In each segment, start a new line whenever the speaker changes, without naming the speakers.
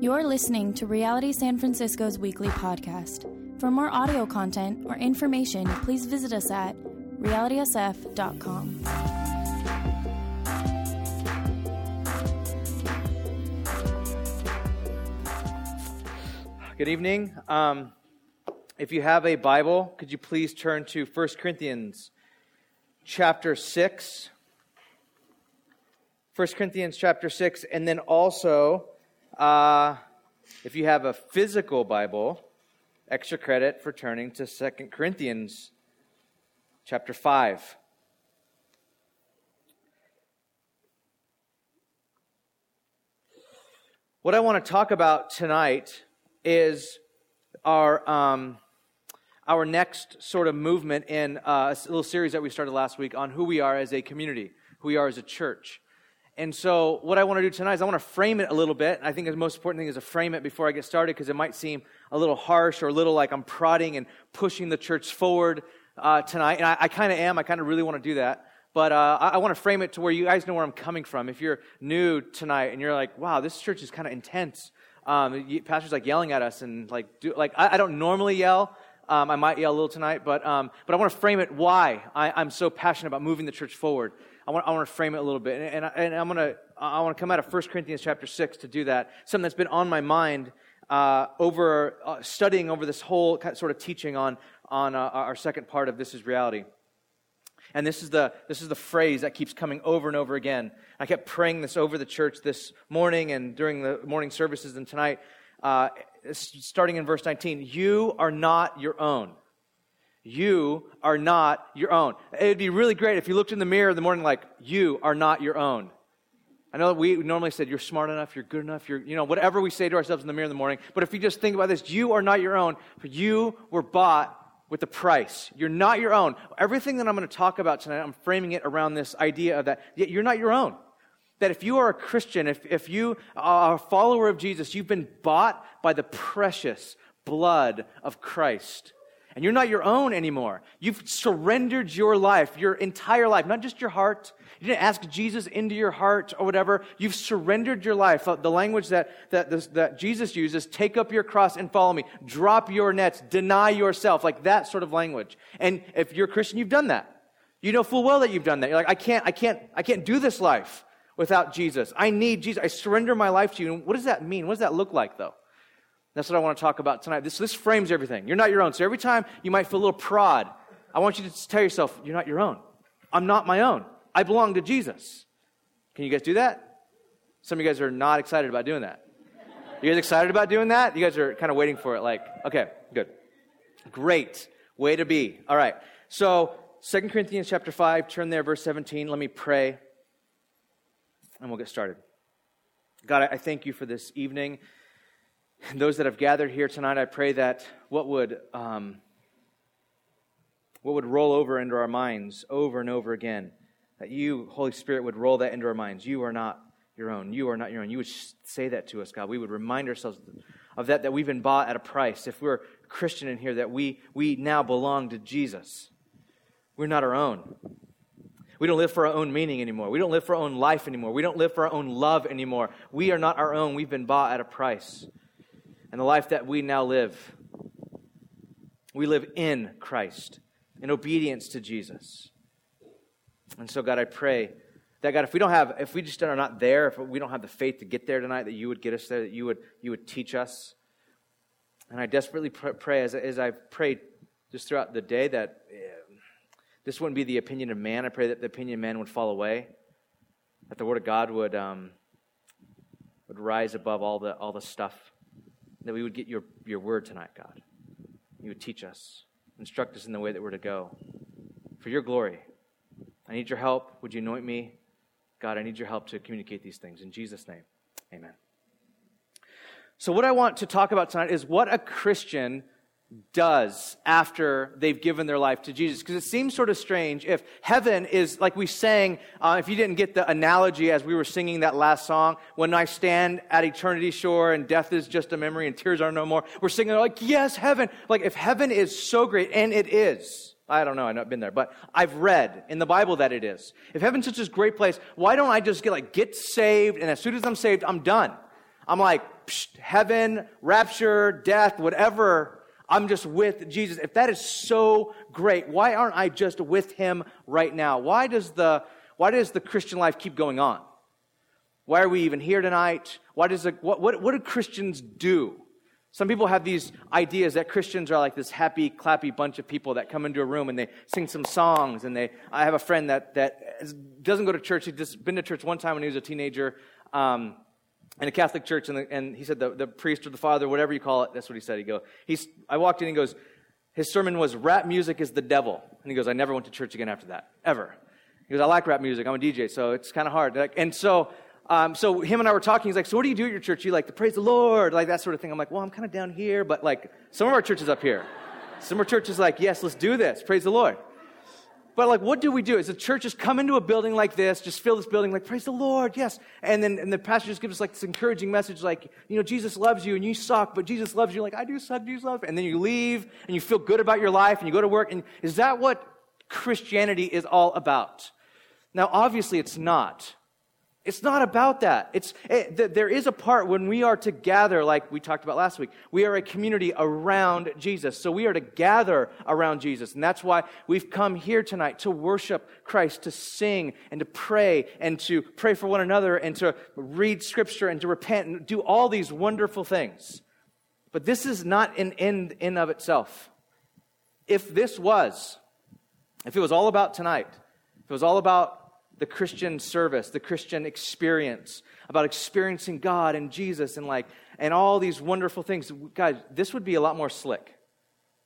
You're listening to Reality San Francisco's weekly podcast. For more audio content or information, please visit us at realitysf.com.
Good evening. Um, if you have a Bible, could you please turn to 1 Corinthians chapter 6? 1 Corinthians chapter 6, and then also, uh, if you have a physical Bible, extra credit for turning to 2 Corinthians chapter 5. What I want to talk about tonight is our um, our next sort of movement in uh, a little series that we started last week on who we are as a community, who we are as a church. And so, what I want to do tonight is I want to frame it a little bit. I think the most important thing is to frame it before I get started because it might seem a little harsh or a little like I'm prodding and pushing the church forward uh, tonight. And I, I kind of am. I kind of really want to do that. But uh, I, I want to frame it to where you guys know where I'm coming from. If you're new tonight and you're like, wow, this church is kind of intense. Um, you, pastors like yelling at us and like, do, like I, I don't normally yell. Um, I might yell a little tonight, but, um, but I want to frame it why I, am so passionate about moving the church forward. I want, I want to frame it a little bit. And, and, I, and I'm going to, I want to come out of 1 Corinthians chapter 6 to do that. Something that's been on my mind uh, over uh, studying over this whole sort of teaching on, on uh, our second part of This is Reality. And this is, the, this is the phrase that keeps coming over and over again. I kept praying this over the church this morning and during the morning services and tonight, uh, starting in verse 19. You are not your own. You are not your own. It'd be really great if you looked in the mirror in the morning like, you are not your own. I know we normally said, you're smart enough, you're good enough, you're, you know, whatever we say to ourselves in the mirror in the morning. But if you just think about this, you are not your own, for you were bought with a price. You're not your own. Everything that I'm going to talk about tonight, I'm framing it around this idea of that yet you're not your own. That if you are a Christian, if, if you are a follower of Jesus, you've been bought by the precious blood of Christ. And you're not your own anymore. You've surrendered your life, your entire life, not just your heart. You didn't ask Jesus into your heart or whatever. You've surrendered your life. The language that, that, that Jesus uses, take up your cross and follow me. Drop your nets. Deny yourself. Like that sort of language. And if you're a Christian, you've done that. You know full well that you've done that. You're like, I can't, I can't, I can't do this life without Jesus. I need Jesus. I surrender my life to you. And what does that mean? What does that look like though? That's what I want to talk about tonight. This, this frames everything. You're not your own. So every time you might feel a little prod, I want you to tell yourself, you're not your own. I'm not my own. I belong to Jesus. Can you guys do that? Some of you guys are not excited about doing that. You guys excited about doing that? You guys are kind of waiting for it, like, okay, good. Great. Way to be. All right. So, Second Corinthians chapter 5, turn there, verse 17. Let me pray, and we'll get started. God, I thank you for this evening. And those that have gathered here tonight, I pray that what would, um, what would roll over into our minds over and over again, that you, Holy Spirit, would roll that into our minds. You are not your own. You are not your own. You would say that to us, God. We would remind ourselves of that, that we've been bought at a price. If we're Christian in here, that we, we now belong to Jesus. We're not our own. We don't live for our own meaning anymore. We don't live for our own life anymore. We don't live for our own love anymore. We are not our own. We've been bought at a price and the life that we now live. We live in Christ, in obedience to Jesus. And so, God, I pray that, God, if we don't have, if we just are not there, if we don't have the faith to get there tonight, that you would get us there, that you would, you would teach us. And I desperately pray, as, as I've prayed just throughout the day, that uh, this wouldn't be the opinion of man. I pray that the opinion of man would fall away, that the Word of God would, um, would rise above all the, all the stuff that we would get your, your word tonight, God. You would teach us, instruct us in the way that we're to go. For your glory. I need your help. Would you anoint me? God, I need your help to communicate these things. In Jesus' name, amen. So, what I want to talk about tonight is what a Christian does after they've given their life to Jesus. Because it seems sort of strange if heaven is like we sang, uh, if you didn't get the analogy as we were singing that last song, when I stand at eternity shore and death is just a memory and tears are no more, we're singing like, yes, heaven. Like if heaven is so great, and it is. I don't know, I've not been there, but I've read in the Bible that it is. If heaven's such a great place, why don't I just get like, get saved, and as soon as I'm saved, I'm done. I'm like, heaven, rapture, death, whatever. I'm just with Jesus. If that is so great, why aren't I just with him right now? Why does the, why does the Christian life keep going on? Why are we even here tonight? Why does it, what, what, what do Christians do? Some people have these ideas that Christians are like this happy, clappy bunch of people that come into a room and they sing some songs. And they, I have a friend that, that doesn't go to church. He's just been to church one time when he was a teenager um, in a Catholic church. And, the, and he said the, the priest or the father, whatever you call it, that's what he said. He go, he's, I walked in and he goes, his sermon was rap music is the devil. And he goes, I never went to church again after that, ever. He goes, I like rap music. I'm a DJ, so it's kind of hard. And so um, so him and I were talking. He's like, "So what do you do at your church? You like to praise the Lord, like that sort of thing." I'm like, "Well, I'm kind of down here, but like some of our churches up here, some of our churches like, yes, let's do this, praise the Lord." But like, what do we do? Is the church just come into a building like this, just fill this building, like, praise the Lord, yes. And then and the pastor just gives us like this encouraging message, like, you know, Jesus loves you and you suck, but Jesus loves you. Like, I do suck, Jesus loves. And then you leave and you feel good about your life and you go to work. And is that what Christianity is all about? Now, obviously, it's not. It's not about that. It's, eh, it, there is a part when we are to gather, like we talked about last week. We are a community around Jesus. So we are to gather around Jesus. And that's why we've come here tonight to worship Christ, to sing and to pray and to pray for one another and to read scripture and to repent and do all these wonderful things. But this is not an end in of itself. If this was, if it was all about tonight, if it was all about the Christian service, the Christian experience, about experiencing God and Jesus and like and all these wonderful things. Guys, this would be a lot more slick.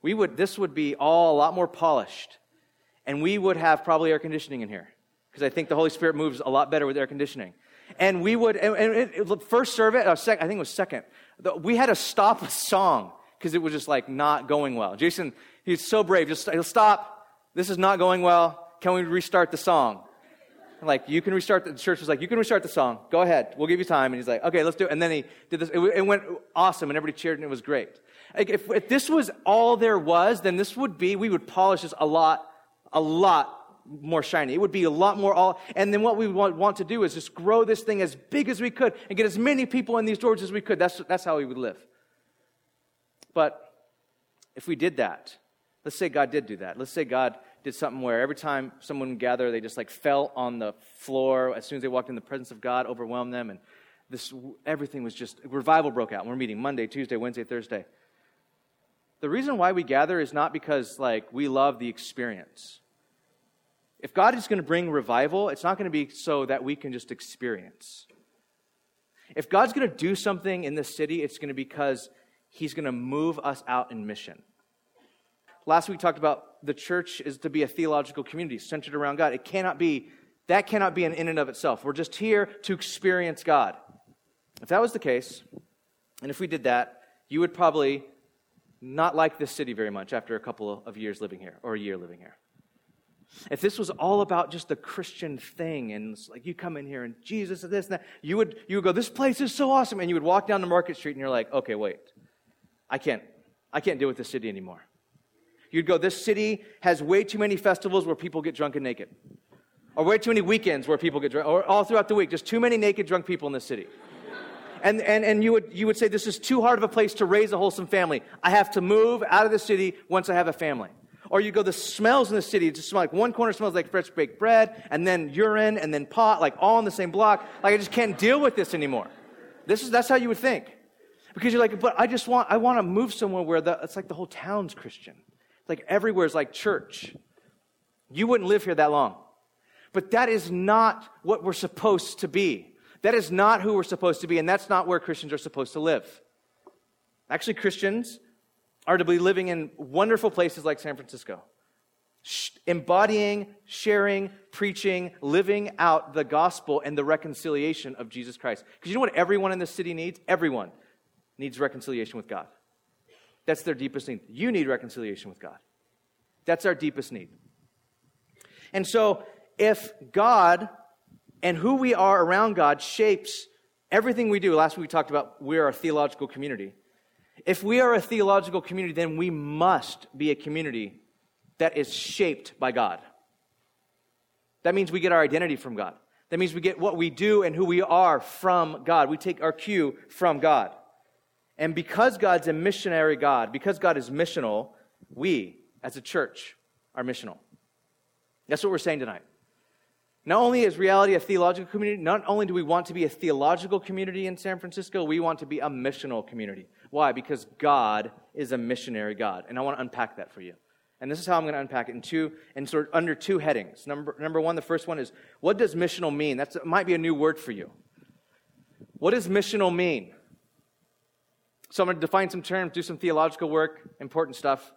We would this would be all a lot more polished. And we would have probably air conditioning in here. Because I think the Holy Spirit moves a lot better with air conditioning. And we would, and, and it, first service, uh, sec, I think it was second, we had to stop a song because it was just like not going well. Jason, he's so brave. Just he'll stop. This is not going well. Can we restart the song? Like, you can restart, the, the church was like, you can restart the song. Go ahead. We'll give you time. And he's like, okay, let's do it. And then he did this. It, it went awesome and everybody cheered and it was great. Like, if, if this was all there was, then this would be, we would polish this a lot, a lot more shiny. It would be a lot more all, and then what we want, want to do is just grow this thing as big as we could and get as many people in these doors as we could. That's, that's how we would live. But if we did that, let's say God did do that. Let's say God did something where every time someone gathered, they just like fell on the floor as soon as they walked in the presence of God, overwhelmed them, and this everything was just revival broke out. We're meeting Monday, Tuesday, Wednesday, Thursday. The reason why we gather is not because like we love the experience. If God is going to bring revival, it's not going to be so that we can just experience. If God's going to do something in this city, it's going to be because He's going to move us out in mission. Last week we talked about the church is to be a theological community centered around God. It cannot be, that cannot be an in and of itself. We're just here to experience God. If that was the case, and if we did that, you would probably not like this city very much after a couple of years living here or a year living here. If this was all about just the Christian thing and like you come in here and Jesus and this and that, you would, you would go, this place is so awesome. And you would walk down the market street and you're like, okay, wait, I can't, I can't deal with this city anymore. You'd go, this city has way too many festivals where people get drunk and naked. Or way too many weekends where people get drunk, or all throughout the week, just too many naked drunk people in this city. And, and, and you, would, you would say, This is too hard of a place to raise a wholesome family. I have to move out of the city once I have a family. Or you go, the smells in the city just smell like one corner smells like fresh baked bread, and then urine, and then pot, like all in the same block. Like I just can't deal with this anymore. This is, that's how you would think. Because you're like, but I just want, I want to move somewhere where the, it's like the whole town's Christian like everywhere is like church. You wouldn't live here that long. But that is not what we're supposed to be. That is not who we're supposed to be, and that's not where Christians are supposed to live. Actually, Christians are to be living in wonderful places like San Francisco, embodying, sharing, preaching, living out the gospel and the reconciliation of Jesus Christ. Because you know what everyone in this city needs? Everyone needs reconciliation with God. That's their deepest need. You need reconciliation with God. That's our deepest need. And so, if God and who we are around God shapes everything we do, last week we talked about we are a theological community. If we are a theological community, then we must be a community that is shaped by God. That means we get our identity from God. That means we get what we do and who we are from God. We take our cue from God. And because God's a missionary God, because God is missional, we, as a church, are missional. That's what we're saying tonight. Not only is reality a theological community, not only do we want to be a theological community in San Francisco, we want to be a missional community. Why? Because God is a missionary God. And I want to unpack that for you. And this is how I'm going to unpack it in two, and sort of under two headings. Number, number one, the first one is what does missional mean? That might be a new word for you. What does missional mean? So I'm going to define some terms, do some theological work, important stuff.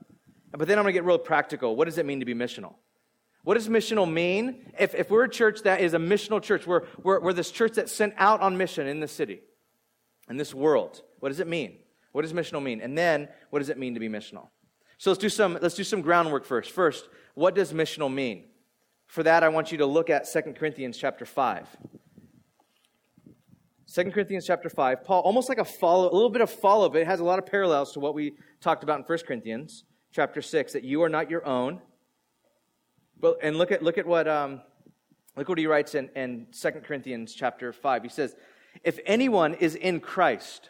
But then I'm going to get real practical. What does it mean to be missional? What does missional mean? If, if we're a church that is a missional church, we're, we're, we're this church that's sent out on mission in the city, in this world, what does it mean? What does missional mean? And then, what does it mean to be missional? So let's do some, let's do some groundwork first. First, what does missional mean? For that, I want you to look at 2 Corinthians chapter 5. 2 Corinthians chapter 5, Paul, almost like a follow, a little bit of follow, but it has a lot of parallels to what we talked about in 1 Corinthians chapter 6, that you are not your own. But, and look at, look at what, um, look what he writes in, in 2 Corinthians chapter 5. He says, if anyone is in Christ,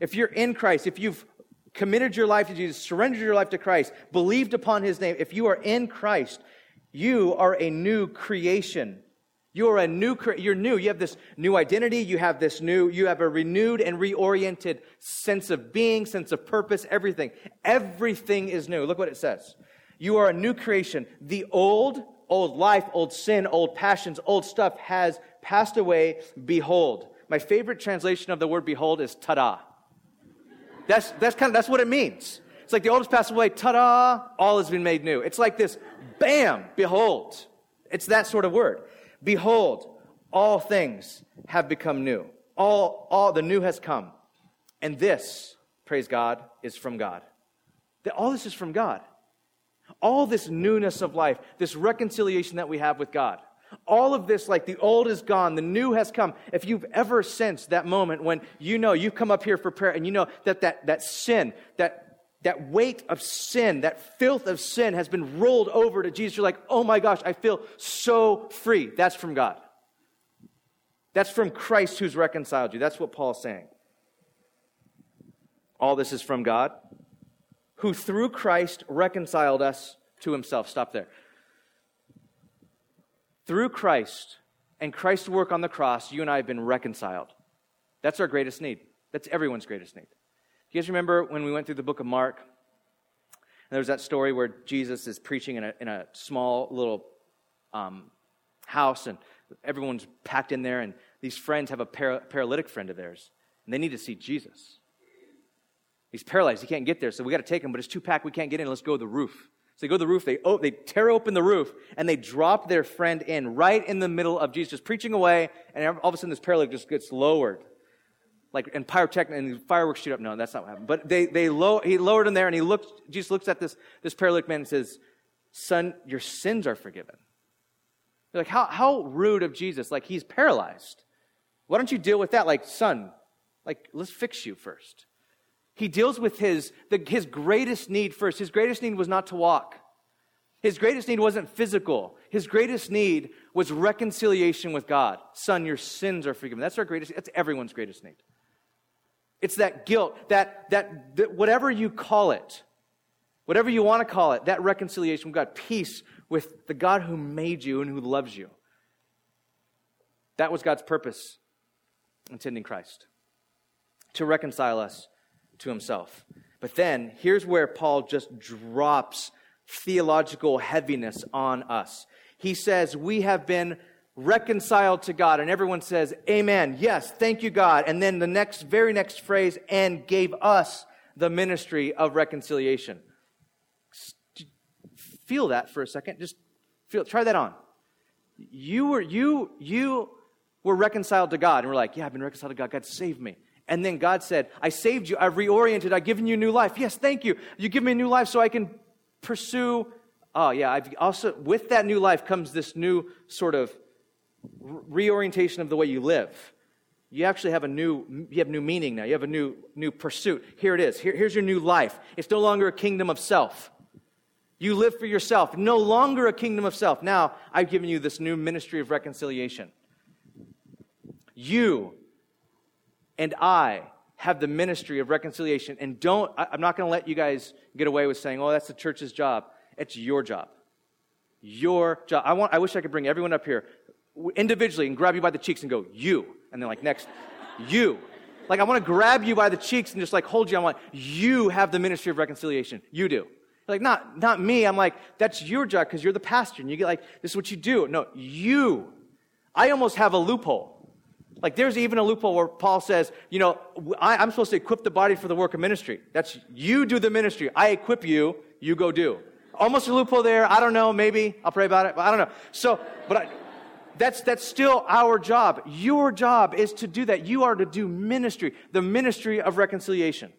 if you're in Christ, if you've committed your life to Jesus, surrendered your life to Christ, believed upon his name, if you are in Christ, you are a new creation. You are a new, you're new. You have this new identity. You have this new, you have a renewed and reoriented sense of being, sense of purpose, everything. Everything is new. Look what it says. You are a new creation. The old, old life, old sin, old passions, old stuff has passed away. Behold. My favorite translation of the word behold is ta-da. That's, that's kind of, that's what it means. It's like the old has passed away. Ta-da. All has been made new. It's like this, bam, behold. It's that sort of word. Behold, all things have become new. All, all the new has come. And this, praise God, is from God. That All this is from God. All this newness of life, this reconciliation that we have with God. All of this, like the old is gone, the new has come. If you've ever sensed that moment when you know you've come up here for prayer and you know that that, that sin, that, that weight of sin, that filth of sin has been rolled over to Jesus, you're like, oh my gosh, I feel so free. That's from God. That's from Christ who's reconciled you. That's what Paul's saying. All this is from God, who through Christ reconciled us to himself. Stop there. Through Christ and Christ's work on the cross, you and I have been reconciled. That's our greatest need. That's everyone's greatest need. You guys remember when we went through the book of Mark? And there was that story where Jesus is preaching in a, in a small little um, house, and everyone's packed in there, and these friends have a para- paralytic friend of theirs, and they need to see Jesus. He's paralyzed. He can't get there, so we got to take him, but it's too packed. We can't get in. Let's go to the roof. So they go to the roof, they, oh, they tear open the roof, and they drop their friend in right in the middle of Jesus, preaching away, and all of a sudden this paralytic just gets lowered. Like, and pyrotechnic, and fireworks shoot up. No, that's not what happened. But they, they low, he lowered him there, and he looked Jesus looks at this, this paralytic man and says, Son, your sins are forgiven. They're like, how, how rude of Jesus. Like, he's paralyzed. Why don't you deal with that? Like, son, like, let's fix you first. He deals with his, the, his greatest need first. His greatest need was not to walk. His greatest need wasn't physical. His greatest need was reconciliation with God. Son, your sins are forgiven. That's our greatest, that's everyone's greatest need. It's that guilt, that, that, that whatever you call it, whatever you want to call it, that reconciliation with God, peace with the God who made you and who loves you. That was God's purpose in sending Christ to reconcile us to himself. But then here's where Paul just drops theological heaviness on us. He says, We have been reconciled to God. And everyone says, Amen. Yes, thank you, God. And then the next, very next phrase, and gave us the ministry of reconciliation. Feel that for a second. Just feel, try that on. You were, you, you were reconciled to God. And we're like, yeah, I've been reconciled to God. God, saved me. And then God said, I saved you, I've reoriented, I've given you new life. Yes, thank you. You give me a new life so I can pursue. Oh, yeah, I've also, with that new life comes this new sort of reorientation of the way you live. You actually have a new, you have new meaning now. You have a new, new pursuit. Here it is. Here, here's your new life. It's no longer a kingdom of self. You live for yourself. No longer a kingdom of self. Now, I've given you this new ministry of reconciliation. You and I have the ministry of reconciliation. And don't, I, I'm not going to let you guys get away with saying, oh, that's the church's job. It's your job. Your job. I, want, I wish I could bring everyone up here individually and grab you by the cheeks and go, you. And then, like, next, you. Like, I want to grab you by the cheeks and just like hold you. I want, you have the ministry of reconciliation. You do. Like, not, not me. I'm like, that's your job because you're the pastor and you get like, this is what you do. No, you. I almost have a loophole. Like, there's even a loophole where Paul says, you know, I, I'm supposed to equip the body for the work of ministry. That's you do the ministry. I equip you, you go do. Almost a loophole there. I don't know. Maybe I'll pray about it. But I don't know. So, but I, that's, that's still our job. Your job is to do that. You are to do ministry, the ministry of reconciliation.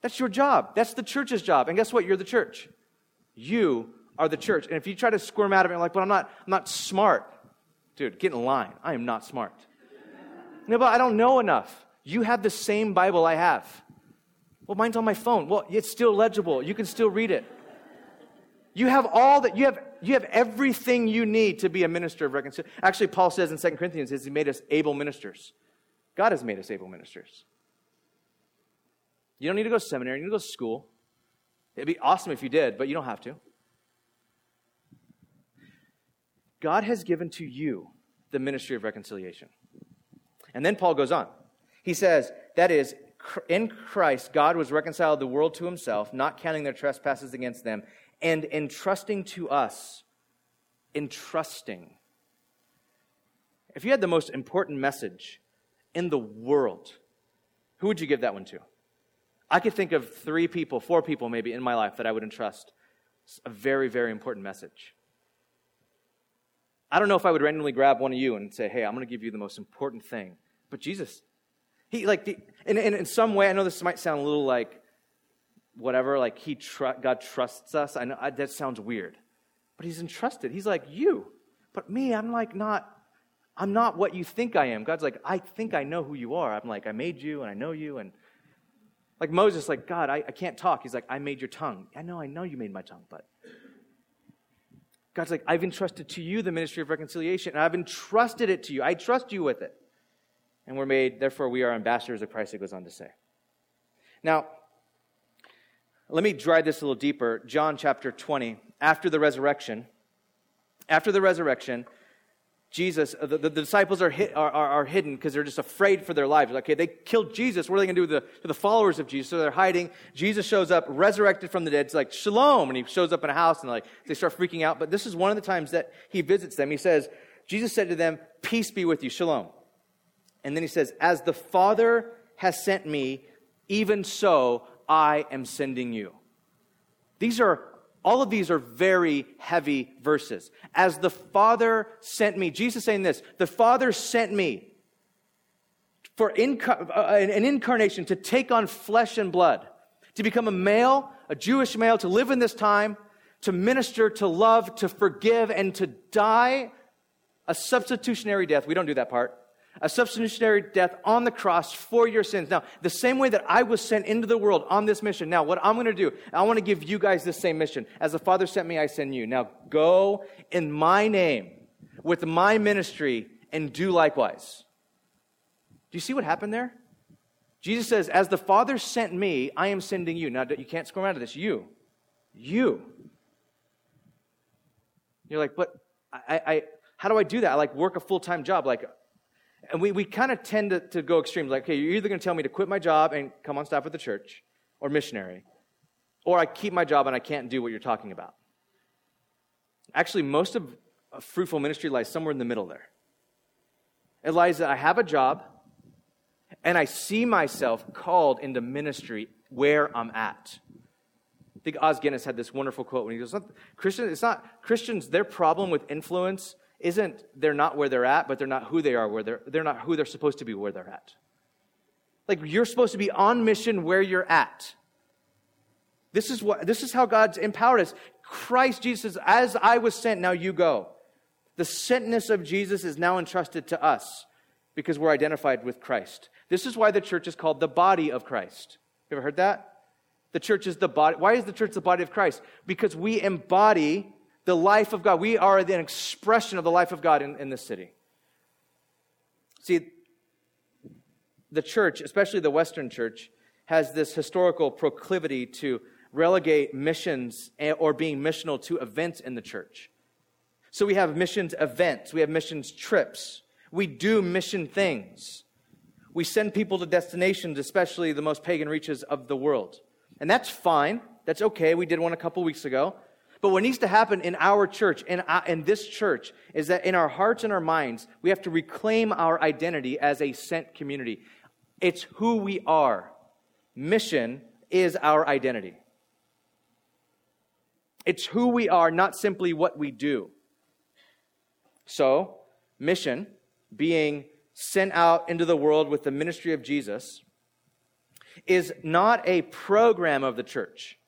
That's your job. That's the church's job. And guess what? You're the church. You are the church. And if you try to squirm out of it, like, but I'm not, I'm not smart. Dude, get in line. I am not smart. No, but I don't know enough. You have the same Bible I have. Well, mine's on my phone. Well, it's still legible. You can still read it. You have all that, you have, you have everything you need to be a minister of reconciliation. Actually, Paul says in 2 Corinthians, he made us able ministers. God has made us able ministers. You don't need to go to seminary, you need to go to school. It'd be awesome if you did, but you don't have to. God has given to you the ministry of reconciliation. And then Paul goes on. He says, that is, in Christ, God was reconciled the world to himself, not counting their trespasses against them, and entrusting to us, entrusting. If you had the most important message in the world, who would you give that one to? I could think of three people, four people maybe in my life that I would entrust a very, very important message. I don't know if I would randomly grab one of you and say, hey, I'm going to give you the most important thing. But Jesus, he like, the, in, in some way, I know this might sound a little like whatever, like he tr- God trusts us. I know I, that sounds weird, but he's entrusted. He's like you, but me, I'm like not. I'm not what you think I am. God's like, I think I know who you are. I'm like, I made you and I know you. And like Moses, like, God, I, I can't talk. He's like, I made your tongue. I know, I know you made my tongue, but God's like, I've entrusted to you the ministry of reconciliation, and I've entrusted it to you. I trust you with it. And we're made, therefore, we are ambassadors of Christ, it goes on to say. Now, let me drive this a little deeper. John chapter 20. After the resurrection, after the resurrection, Jesus, the, the, disciples are, hit, are, are, are hidden because they're just afraid for their lives. Okay, they killed Jesus. What are they going to do to the, to the followers of Jesus? So they're hiding. Jesus shows up, resurrected from the dead. It's like, shalom. And he shows up in a house and like, they start freaking out. But this is one of the times that he visits them. He says, Jesus said to them, peace be with you, shalom. And then he says, as the Father has sent me, even so I am sending you. These are, all of these are very heavy verses. As the Father sent me, Jesus saying this, the Father sent me for uh, an incarnation to take on flesh and blood, to become a male, a Jewish male, to live in this time, to minister, to love, to forgive, and to die a substitutionary death. We don't do that part a substitutionary death on the cross for your sins. Now, the same way that I was sent into the world on this mission. Now, what I'm going to do, I want to give you guys the same mission. As the Father sent me, I send you. Now, go in my name with my ministry and do likewise. Do you see what happened there? Jesus says, As the Father sent me, I am sending you. Now, you can't squirm out of this. You. You. You're like, but I, I, how do I do that? I like work a full time job. Like, and we, we kind of tend to, to go extremes. Like, okay, you're either going to tell me to quit my job and come on staff with the church or missionary, or I keep my job and I can't do what you're talking about. Actually, most of fruitful ministry lies somewhere in the middle there. It lies that I have a job and I see myself called into ministry where I'm at. I think Os Guinness had this wonderful quote when he goes, Christians, it's not Christians, their problem with influence isn't they're not where they're at, but they're not who they are where they're they're not who they're supposed to be where they're at. Like you're supposed to be on mission where you're at. This is what this is how God's empowered us. Christ Jesus says, as I was sent, now you go. The sentness of Jesus is now entrusted to us because we're identified with Christ. This is why the church is called the body of Christ. You ever heard that? The church is the body. Why is the church the body of Christ? Because we embody the life of God. We are an expression of the life of God in, in this city. See, the church, especially the Western church, has this historical proclivity to relegate missions or being missional to events in the church. So we have missions events, we have missions trips, we do mission things. We send people to destinations, especially the most pagan reaches of the world. And that's fine. That's okay. We did one a couple weeks ago. But what needs to happen in our church, in, uh, in this church, is that in our hearts and our minds, we have to reclaim our identity as a sent community. It's who we are. Mission is our identity. It's who we are, not simply what we do. So, mission, being sent out into the world with the ministry of Jesus, is not a program of the church.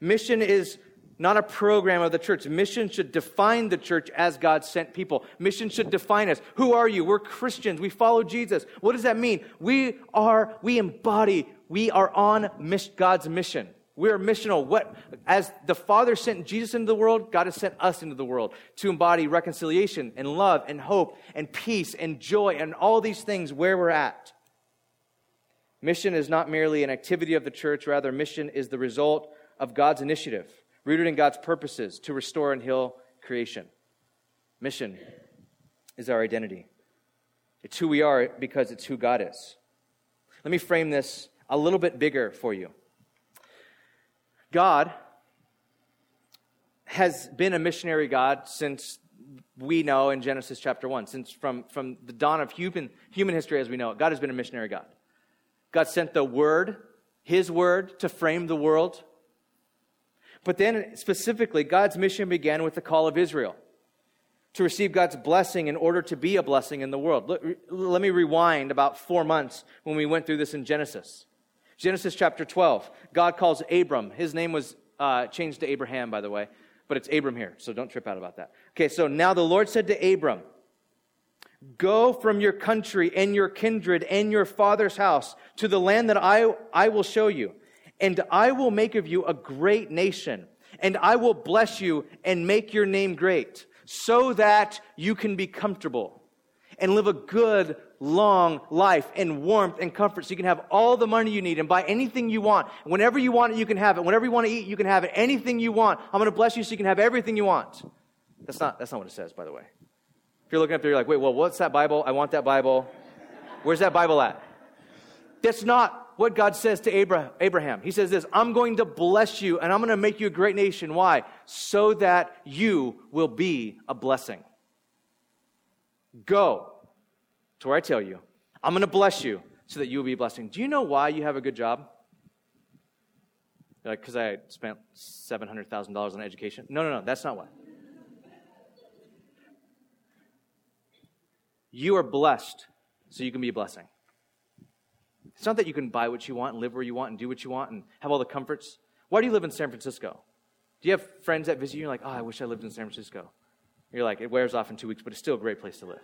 Mission is not a program of the church. Mission should define the church as God sent people. Mission should define us. Who are you? We're Christians. We follow Jesus. What does that mean? We are, we embody, we are on God's mission. We are missional. What, as the Father sent Jesus into the world, God has sent us into the world to embody reconciliation and love and hope and peace and joy and all these things where we're at. Mission is not merely an activity of the church, rather, mission is the result of God's initiative rooted in God's purposes to restore and heal creation. Mission is our identity. It's who we are because it's who God is. Let me frame this a little bit bigger for you. God has been a missionary God since we know in Genesis chapter 1, since from, from the dawn of human, human history as we know it, God has been a missionary God. God sent the Word, His Word, to frame the world but then specifically, God's mission began with the call of Israel to receive God's blessing in order to be a blessing in the world. Let, let, me rewind about four months when we went through this in Genesis. Genesis chapter 12, God calls Abram. His name was uh, changed to Abraham, by the way, but it's Abram here, so don't trip out about that. Okay, so now the Lord said to Abram, Go from your country and your kindred and your father's house to the land that I, I will show you and I will make of you a great nation, and I will bless you and make your name great, so that you can be comfortable and live a good, long life in warmth and comfort so you can have all the money you need and buy anything you want. Whenever you want it, you can have it. Whenever you want to eat, you can have it. Anything you want. I'm going to bless you so you can have everything you want. That's not, that's not what it says, by the way. If you're looking up there, you're like, wait, well, what's that Bible? I want that Bible. Where's that Bible at? That's not what God says to Abraham. He says this I'm going to bless you and I'm going to make you a great nation. Why? So that you will be a blessing. Go to where I tell you. I'm going to bless you so that you will be a blessing. Do you know why you have a good job? like, because I spent $700,000 on education? No, no, no, that's not why. You are blessed so you can be a blessing. It's not that you can buy what you want and live where you want and do what you want and have all the comforts. Why do you live in San Francisco? Do you have friends that visit you? And you're like, oh, I wish I lived in San Francisco. You're like, it wears off in two weeks, but it's still a great place to live.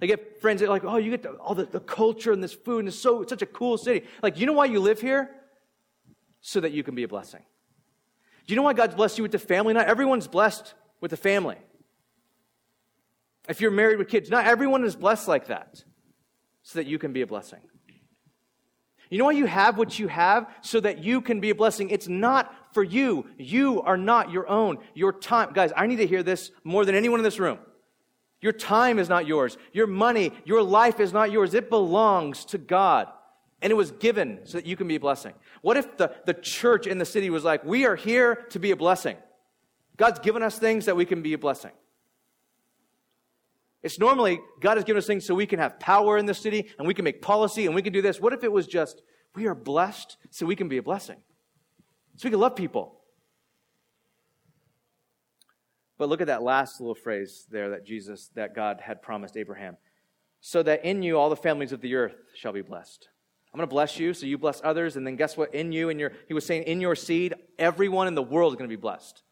They get friends that are like, oh, you get the, all the, the culture and this food, and it's so it's such a cool city. Like, you know why you live here? So that you can be a blessing. Do you know why God's blessed you with the family? Not everyone's blessed with a family. If you're married with kids, not everyone is blessed like that so that you can be a blessing. You know why you have what you have? So that you can be a blessing. It's not for you. You are not your own. Your time, guys, I need to hear this more than anyone in this room. Your time is not yours. Your money, your life is not yours. It belongs to God. And it was given so that you can be a blessing. What if the, the church in the city was like, we are here to be a blessing? God's given us things that we can be a blessing. It's normally God has given us things so we can have power in the city and we can make policy and we can do this. What if it was just we are blessed so we can be a blessing? So we can love people. But look at that last little phrase there that Jesus, that God had promised Abraham. So that in you all the families of the earth shall be blessed. I'm going to bless you so you bless others. And then guess what? In you and your, he was saying, in your seed, everyone in the world is going to be blessed.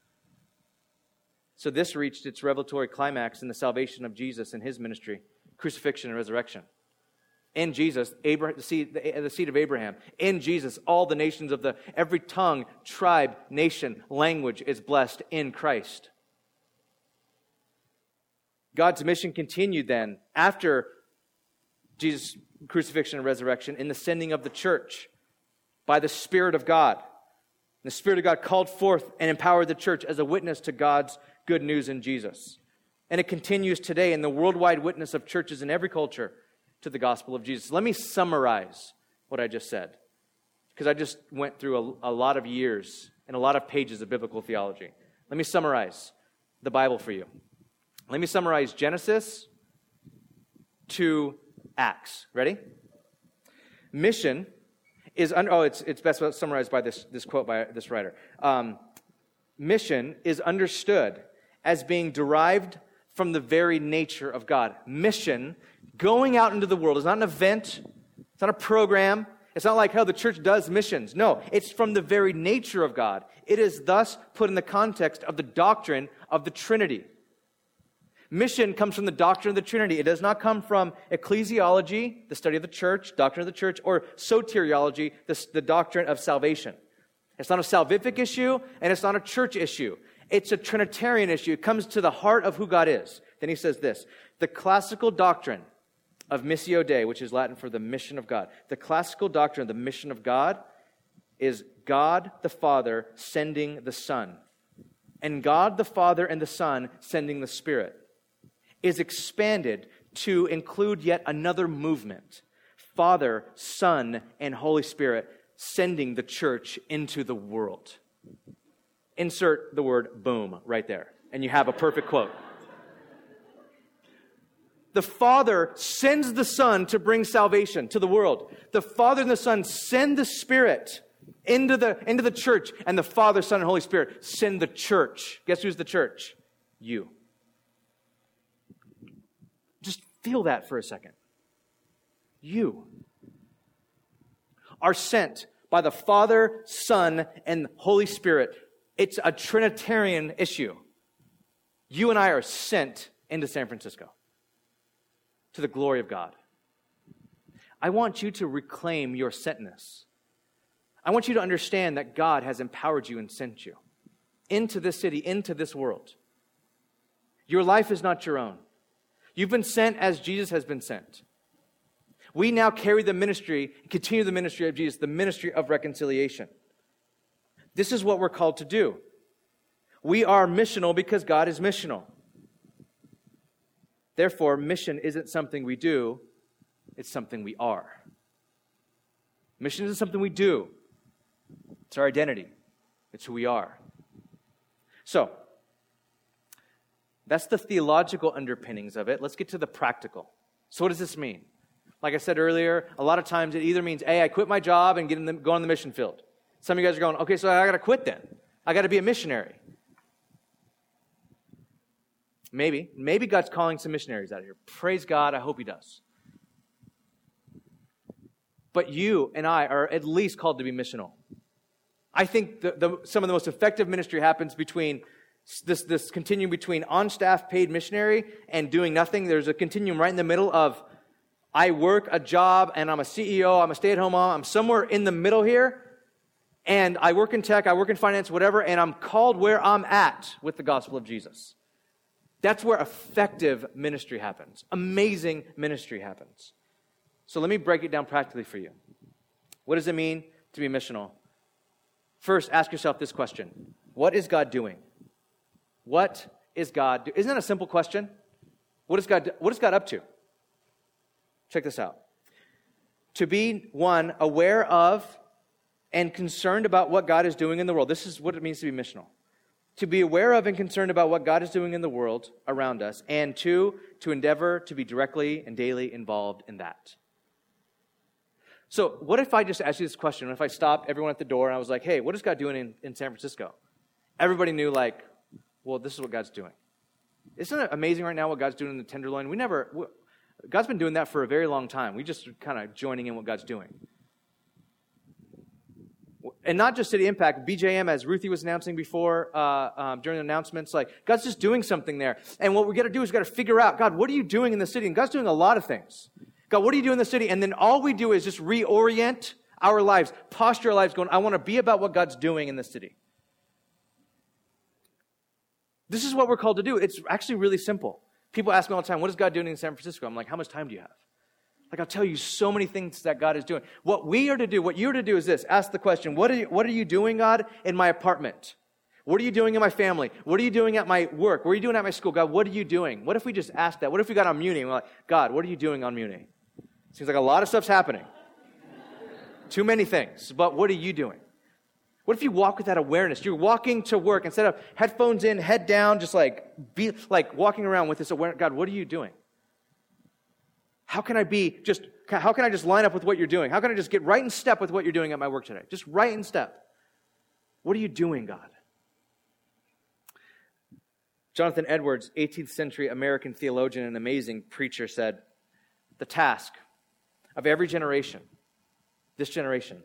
So this reached its revelatory climax in the salvation of Jesus and his ministry, crucifixion and resurrection. In Jesus, Abraham, the, seed, the, the seed of Abraham. In Jesus, all the nations of the every tongue, tribe, nation, language is blessed in Christ. God's mission continued then after Jesus' crucifixion and resurrection, in the sending of the church by the Spirit of God. The Spirit of God called forth and empowered the church as a witness to God's good news in Jesus. And it continues today in the worldwide witness of churches in every culture to the gospel of Jesus. Let me summarize what I just said, because I just went through a, a, lot of years and a lot of pages of biblical theology. Let me summarize the Bible for you. Let me summarize Genesis to Acts. Ready? Mission is, oh, it's, it's best summarized by this, this quote by this writer. Um, mission is understood as being derived from the very nature of God. Mission, going out into the world, is not an event, it's not a program, it's not like how the church does missions. No, it's from the very nature of God. It is thus put in the context of the doctrine of the Trinity. Mission comes from the doctrine of the Trinity. It does not come from ecclesiology, the study of the church, doctrine of the church, or soteriology, the, the doctrine of salvation. It's not a salvific issue, and it's not a church issue. It's a Trinitarian issue. It comes to the heart of who God is. Then he says this The classical doctrine of Missio Dei, which is Latin for the mission of God, the classical doctrine of the mission of God is God the Father sending the Son, and God the Father and the Son sending the Spirit, is expanded to include yet another movement Father, Son, and Holy Spirit sending the church into the world. Insert the word boom right there, and you have a perfect quote. The Father sends the Son to bring salvation to the world. The Father and the Son send the Spirit into the, into the church, and the Father, Son, and Holy Spirit send the church. Guess who's the church? You. Just feel that for a second. You are sent by the Father, Son, and Holy Spirit it's a Trinitarian issue. You and I are sent into San Francisco to the glory of God. I want you to reclaim your sentness. I want you to understand that God has empowered you and sent you into this city, into this world. Your life is not your own. You've been sent as Jesus has been sent. We now carry the ministry, continue the ministry of Jesus, the ministry of reconciliation. This is what we're called to do. We are missional because God is missional. Therefore, mission isn't something we do, it's something we are. Mission isn't something we do, it's our identity, it's who we are. So, that's the theological underpinnings of it. Let's get to the practical. So, what does this mean? Like I said earlier, a lot of times it either means, A, I quit my job and get in the, go on the mission field. Some of you guys are going, okay, so I got to quit then. I got to be a missionary. Maybe. Maybe God's calling some missionaries out of here. Praise God. I hope He does. But you and I are at least called to be missional. I think the, the, some of the most effective ministry happens between this, this continuum between on staff paid missionary and doing nothing. There's a continuum right in the middle of I work a job and I'm a CEO, I'm a stay at home mom, I'm somewhere in the middle here and I work in tech, I work in finance, whatever, and I'm called where I'm at with the gospel of Jesus. That's where effective ministry happens. Amazing ministry happens. So let me break it down practically for you. What does it mean to be missional? First, ask yourself this question What is God doing? What is God doing? Isn't that a simple question? What is God, what is God up to? Check this out. To be, one, aware of and concerned about what God is doing in the world. This is what it means to be missional. To be aware of and concerned about what God is doing in the world around us, and two, to endeavor to be directly and daily involved in that. So, what if I just asked you this question? What if I stopped everyone at the door and I was like, hey, what is God doing in, in San Francisco? Everybody knew, like, well, this is what God's doing. Isn't it amazing right now what God's doing in the Tenderloin? We never, God's been doing that for a very long time. We just kind of joining in what God's doing and not just City Impact, BJM, as Ruthie was announcing before uh, um, during the announcements, like God's just doing something there. And what we got to do is got to figure out, God, what are you doing in the city? And God's doing a lot of things. God, what are you doing in the city? And then all we do is just reorient our lives, posture our lives, going, I want to be about what God's doing in the city. This is what we're called to do. It's actually really simple. People ask me all the time, what is God doing in San Francisco? I'm like, how much time do you have? Like, I'll tell you so many things that God is doing. What we are to do, what you're to do is this ask the question, what are you, what are you doing, God, in my apartment? What are you doing in my family? What are you doing at my work? What are you doing at my school? God, what are you doing? What if we just asked that? What if we got on Muni and we're like, God, what are you doing on Muni? Seems like a lot of stuff's happening. Too many things. But what are you doing? What if you walk with that awareness? You're walking to work instead of headphones in, head down, just like be like walking around with this awareness. God, what are you doing? How can I be just, how can I just line up with what you're doing? How can I just get right in step with what you're doing at my work today? Just right in step. What are you doing, God? Jonathan Edwards, 18th century American theologian and amazing preacher, said, The task of every generation, this generation,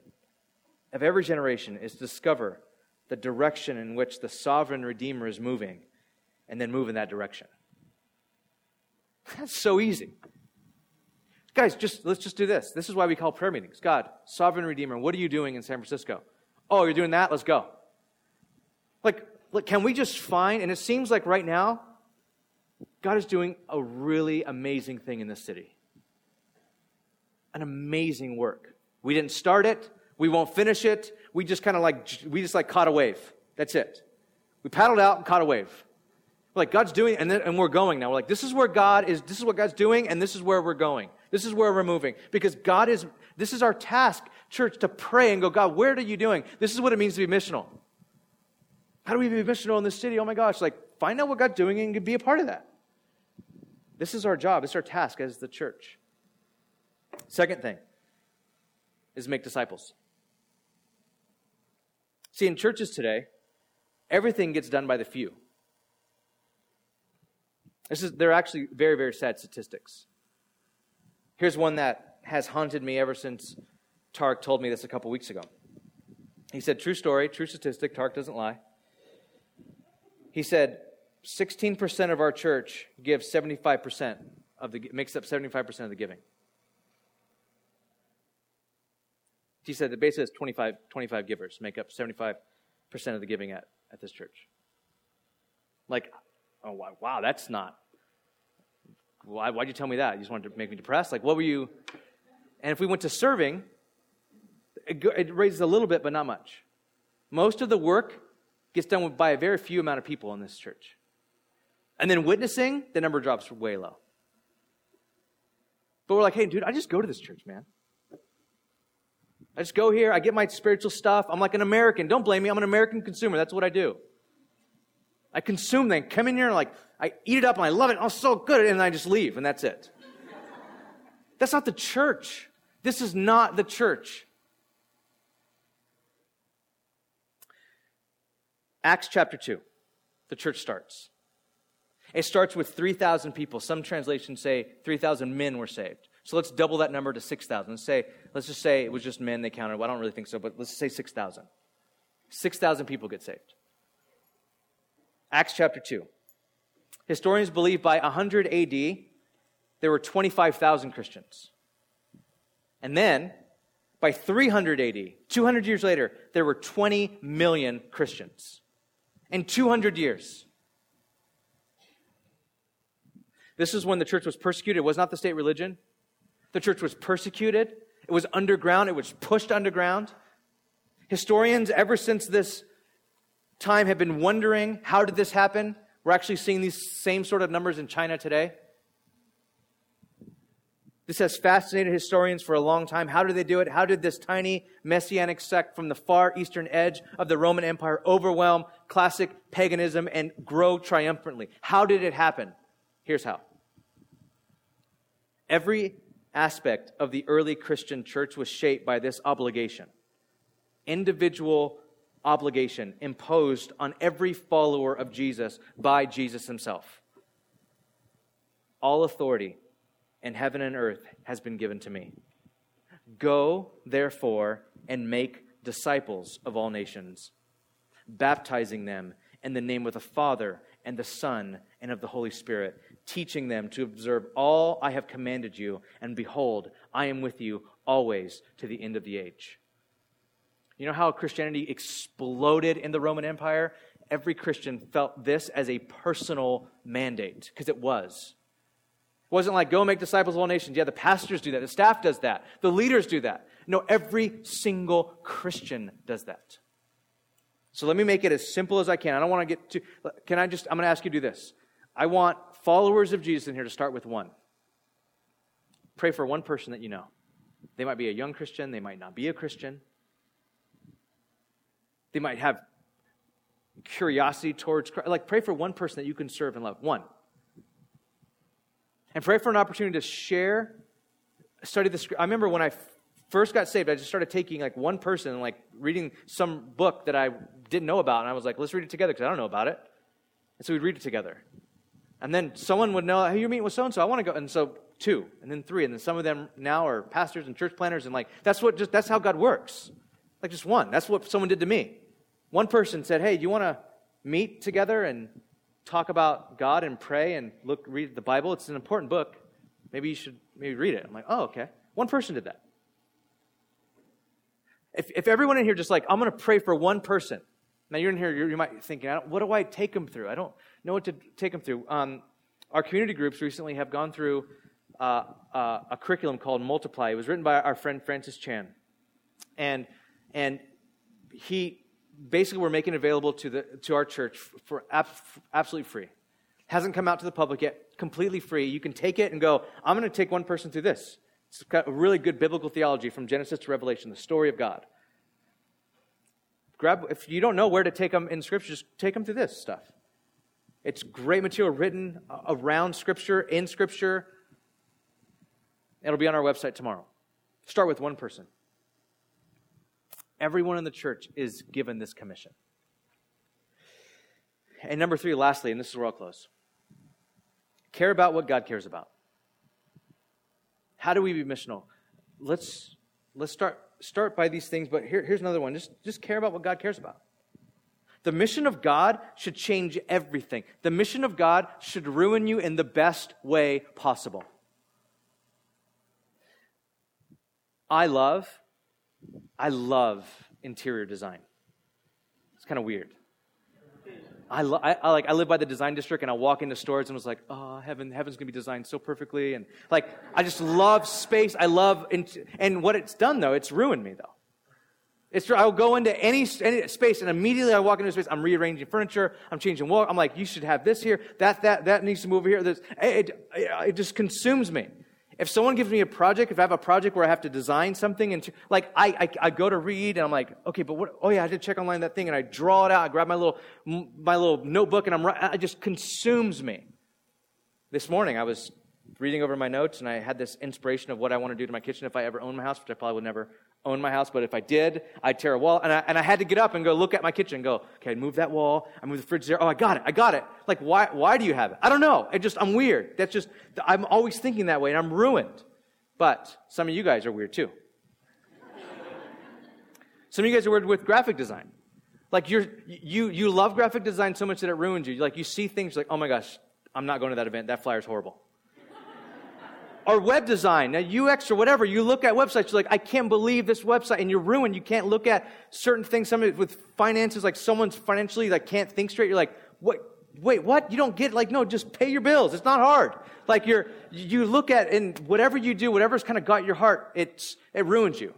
of every generation is to discover the direction in which the sovereign Redeemer is moving and then move in that direction. That's so easy. Guys, just let's just do this. This is why we call prayer meetings. God, sovereign redeemer, what are you doing in San Francisco? Oh, you're doing that? Let's go. Like, look, can we just find and it seems like right now God is doing a really amazing thing in this city. An amazing work. We didn't start it, we won't finish it. We just kind of like we just like caught a wave. That's it. We paddled out and caught a wave. Like God's doing, and then and we're going now. We're like, this is where God is. This is what God's doing, and this is where we're going. This is where we're moving because God is, this is our task, church, to pray and go, God, where are you doing? This is what it means to be missional. How do we be missional in this city? Oh my gosh, like find out what God's doing and be a part of that. This is our job, it's our task as the church. Second thing is make disciples. See, in churches today, everything gets done by the few. This is, they're actually very, very sad statistics. Here's one that has haunted me ever since Tark told me this a couple weeks ago. He said, True story, true statistic, Tark doesn't lie. He said, 16% of our church gives 75% of the, makes up 75% of the giving. He said that basically it's 25, 25 givers make up 75% of the giving at, at this church. Like, oh, wow, that's not why, why'd you tell me that? You just wanted to make me depressed? Like, what were you? And if we went to serving, it, it raises a little bit, but not much. Most of the work gets done by a very few amount of people in this church. And then witnessing, the number drops way low. But we're like, hey, dude, I just go to this church, man. I just go here, I get my spiritual stuff. I'm like an American. Don't blame me. I'm an American consumer. That's what I do. I consume them, come in here and like, I eat it up and I love it. Oh, so good. And I just leave and that's it. That's not the church. This is not the church. Acts chapter 2, the church starts. It starts with 3,000 people. Some translations say 3,000 men were saved. So let's double that number to 6,000. Let's say, let's just say it was just men they counted. Well, I don't really think so, but let's say 6,000. 6,000 people get saved. Acts chapter 2. Historians believe by 100 AD, there were 25,000 Christians. And then, by 300 AD, 200 years later, there were 20 million Christians. In 200 years. This is when the church was persecuted. It was not the state religion. The church was persecuted. It was underground. It was pushed underground. Historians, ever since this time have been wondering how did this happen? We're actually seeing these same sort of numbers in China today. This has fascinated historians for a long time. How did they do it? How did this tiny messianic sect from the far eastern edge of the Roman Empire overwhelm classic paganism and grow triumphantly? How did it happen? Here's how. Every aspect of the early Christian church was shaped by this obligation individual obligation imposed on every follower of Jesus by Jesus himself. All authority in heaven and earth has been given to me. Go, therefore, and make disciples of all nations, baptizing them in the name of the Father and the Son and of the Holy Spirit, teaching them to observe all I have commanded you, and behold, I am with you always to the end of the age. You know how Christianity exploded in the Roman Empire? Every Christian felt this as a personal mandate, because it was. It wasn't like go make disciples of all nations. Yeah, the pastors do that. The staff does that. The leaders do that. No, every single Christian does that. So let me make it as simple as I can. I don't want to get too. Can I just? I'm going to ask you to do this. I want followers of Jesus in here to start with one. Pray for one person that you know. They might be a young Christian. They might not be a Christian. They might have curiosity towards Christ. Like, pray for one person that you can serve and love. One. And pray for an opportunity to share, study the script. I remember when I first got saved, I just started taking like one person and like reading some book that I didn't know about. And I was like, let's read it together because I don't know about it. And so we'd read it together. And then someone would know, hey, you're meeting with so and so. I want to go. And so two, and then three. And then some of them now are pastors and church planners. And like, that's what just, that's how God works. Like just one. That's what someone did to me. One person said, hey, do you want to meet together and talk about God and pray and look, read the Bible? It's an important book. Maybe you should maybe read it. I'm like, oh, okay. One person did that. If, if everyone in here just like, I'm going to pray for one person. Now you're in here, you're, you might be thinking, I don't what do I take them through? I don't know what to take them through. Um, our community groups recently have gone through uh, uh, a curriculum called Multiply. It was written by our friend Francis Chan. And, and he basically we're making available to, the, to our church for ab- absolutely free. Hasn't come out to the public yet, completely free. You can take it and go, I'm going to take one person through this. It's got a really good biblical theology from Genesis to Revelation, the story of God. Grab, if you don't know where to take them in Scripture, just take them through this stuff. It's great material written uh, around Scripture, in Scripture. It'll be on our website tomorrow. Start with one person. Everyone in the church is given this commission. And number three, lastly, and this is where I'll close care about what God cares about. How do we be missional? Let's, let's start, start by these things, but here, here's another one. Just, just care about what God cares about. The mission of God should change everything. The mission of God should ruin you in the best way possible. I love, I love interior design. It's kind of weird. I, lo- I, I, like I live by the design district, and I walk into stores and was like, oh, heaven, heaven's gonna be designed so perfectly, and like I just love space. I love, and what it's done though, it's ruined me though. It's true. I'll go into any, any space, and immediately I walk into a space. I'm rearranging furniture. I'm changing wall. I'm like, you should have this here. That that that needs to move here. This, it, it, it just consumes me. If someone gives me a project, if I have a project where I have to design something, and like I, I, I, go to read and I'm like, okay, but what? Oh yeah, I did check online that thing, and I draw it out. I grab my little my little notebook, and I'm it just consumes me. This morning I was reading over my notes, and I had this inspiration of what I want to do to my kitchen if I ever own my house, which I probably would never own my house, but if I did, I'd tear a wall. And I, and I had to get up and go look at my kitchen and go, okay, I move that wall. I move the fridge there. Oh, I got it. I got it. Like, why, why do you have it? I don't know. I just, I'm weird. That's just, I'm always thinking that way and I'm ruined. But some of you guys are weird too. some of you guys are weird with graphic design. Like you're, you, you love graphic design so much that it ruins you. Like you see things like, oh my gosh, I'm not going to that event. That flyer's horrible or web design, now UX or whatever, you look at websites, you're like, I can't believe this website, and you're ruined. You can't look at certain things. Some with finances, like someone's financially like can't think straight. You're like, what? Wait, what? You don't get like no, just pay your bills. It's not hard. Like you're you look at and whatever you do, whatever's kind of got your heart, it's it ruins you.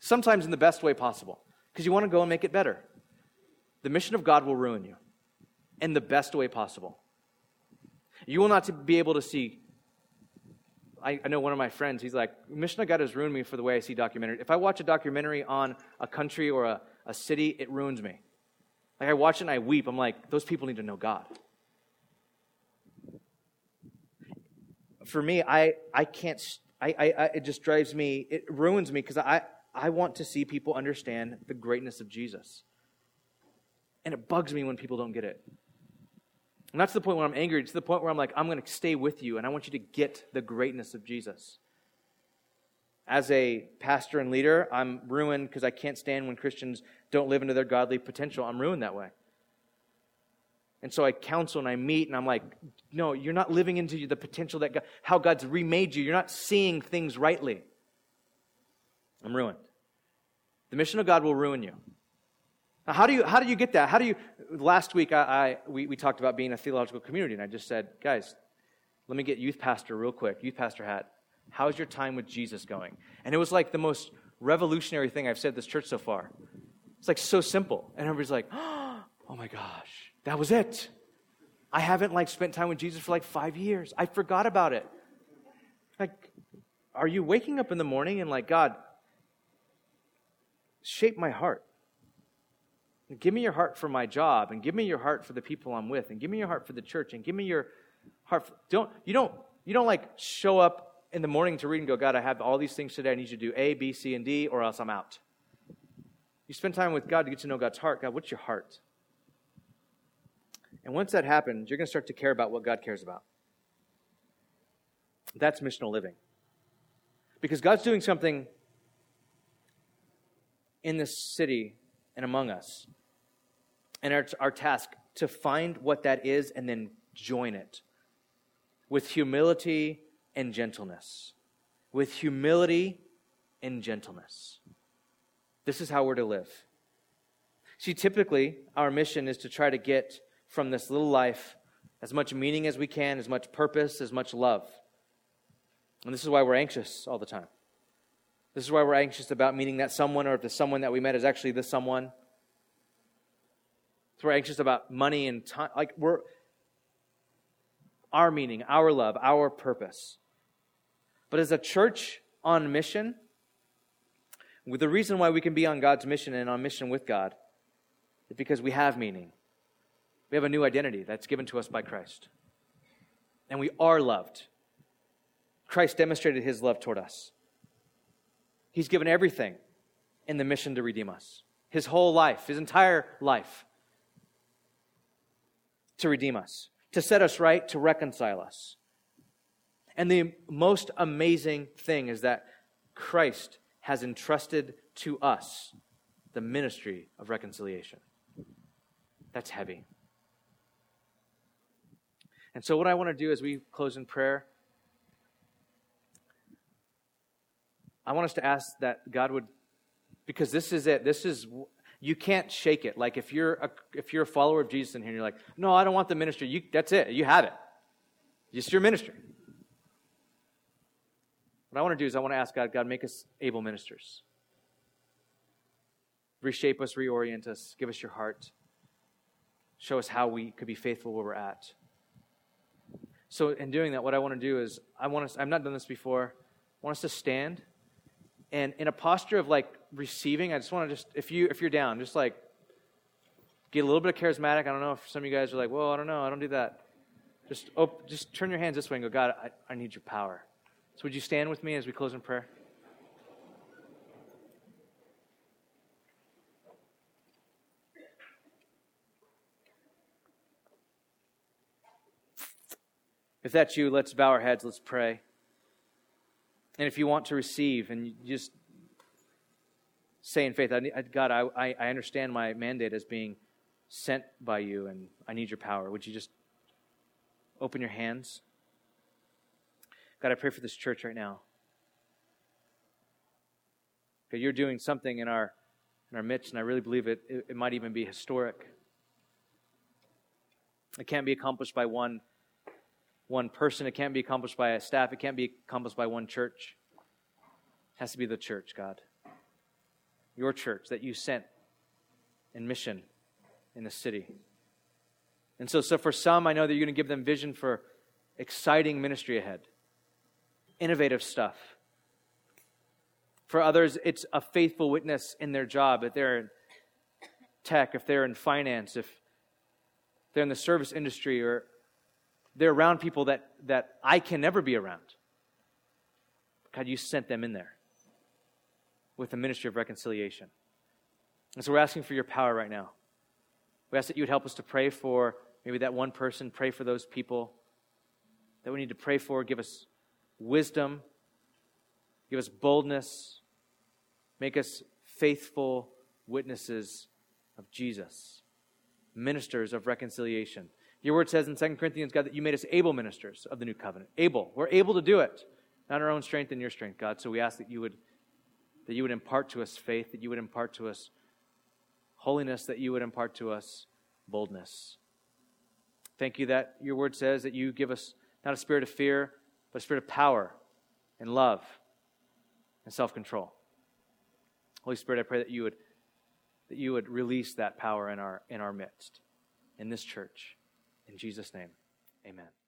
Sometimes in the best way possible because you want to go and make it better. The mission of God will ruin you in the best way possible. You will not be able to see I, I, know one of my friends, he's like, of God has ruined me for the way I see documentaries. If I watch a documentary on a country or a, a city, it ruins me. Like I watch it and I weep. I'm like, those people need to know God. For me, I, I can't, I, I, I it just drives me, it ruins me because I, I want to see people understand the greatness of Jesus. And it bugs me when people don't get it. And that's the point where I'm angry. It's the point where I'm like, I'm going to stay with you, and I want you to get the greatness of Jesus. As a pastor and leader, I'm ruined because I can't stand when Christians don't live into their godly potential. I'm ruined that way. And so I counsel and I meet, and I'm like, no, you're not living into the potential that God, how God's remade you. You're not seeing things rightly. I'm ruined. The mission of God will ruin you. How do you, how do you get that? How do you, last week I, I we, we talked about being a theological community, and I just said, guys, let me get youth pastor real quick, youth pastor hat. How's your time with Jesus going? And it was like the most revolutionary thing I've said this church so far. It's like so simple. And everybody's like, oh my gosh, that was it. I haven't like spent time with Jesus for like five years. I forgot about it. Like, are you waking up in the morning and like, God, shape my heart? Give me your heart for my job, and give me your heart for the people I'm with, and give me your heart for the church, and give me your heart. For, don't you don't you don't like show up in the morning to read and go, God, I have all these things today. I need you to do A, B, C, and D, or else I'm out. You spend time with God to get to know God's heart. God, what's your heart? And once that happens, you're going to start to care about what God cares about. That's missional living. Because God's doing something in this city and among us. And our, our task to find what that is and then join it with humility and gentleness. With humility and gentleness. This is how we're to live. See, typically, our mission is to try to get from this little life as much meaning as we can, as much purpose, as much love. And this is why we're anxious all the time. This is why we're anxious about meeting that someone, or if the someone that we met is actually the someone. So we're anxious about money and time. Like we're our meaning, our love, our purpose. But as a church on mission, the reason why we can be on God's mission and on mission with God is because we have meaning. We have a new identity that's given to us by Christ. And we are loved. Christ demonstrated his love toward us. He's given everything in the mission to redeem us. His whole life, his entire life to redeem us, to set us right, to reconcile us. And the most amazing thing is that Christ has entrusted to us the ministry of reconciliation. That's heavy. And so, what I want to do as we close in prayer, I want us to ask that God would, because this is it. This is you can't shake it. Like if you're a, if you're a follower of Jesus in here, and you're like, no, I don't want the ministry. You, that's it. You have it. It's your ministry. What I want to do is I want to ask God, God, make us able ministers. Reshape us, reorient us, give us your heart. Show us how we could be faithful where we're at. So, in doing that, what I want to do is, I want us, I've not done this before, I want us to stand and in a posture of like receiving, I just want to just, if, you, if you're down, just like get a little bit of charismatic. I don't know if some of you guys are like, well, I don't know, I don't do that. Just, op- just turn your hands this way and go, God, I, I need your power. So, would you stand with me as we close in prayer? If that's you, let's bow our heads, let's pray. And if you want to receive and you just say in faith, God, I, I understand my mandate as being sent by you and I need your power, would you just open your hands? God, I pray for this church right now. God, you're doing something in our in our midst, and I really believe it, it, it might even be historic. It can't be accomplished by one one person. It can't be accomplished by a staff. It can't be accomplished by one church. It has to be the church, God. Your church that you sent in mission in the city. And so, so for some, I know that you're going to give them vision for exciting ministry ahead, innovative stuff. For others, it's a faithful witness in their job. If they're in tech, if they're in finance, if they're in the service industry, or they're around people that, that I can never be around. God, you sent them in there with the ministry of reconciliation. And so we're asking for your power right now. We ask that you would help us to pray for maybe that one person, pray for those people that we need to pray for. Give us wisdom, give us boldness, make us faithful witnesses of Jesus, ministers of reconciliation. Your word says in 2 Corinthians, God, that you made us able ministers of the new covenant. Able. We're able to do it. Not our own strength and your strength, God. So we ask that you would that you would impart to us faith, that you would impart to us holiness, that you would impart to us boldness. Thank you that your word says that you give us not a spirit of fear, but a spirit of power and love and self control. Holy Spirit, I pray that you would that you would release that power in our in our midst, in this church. In Jesus' name, amen.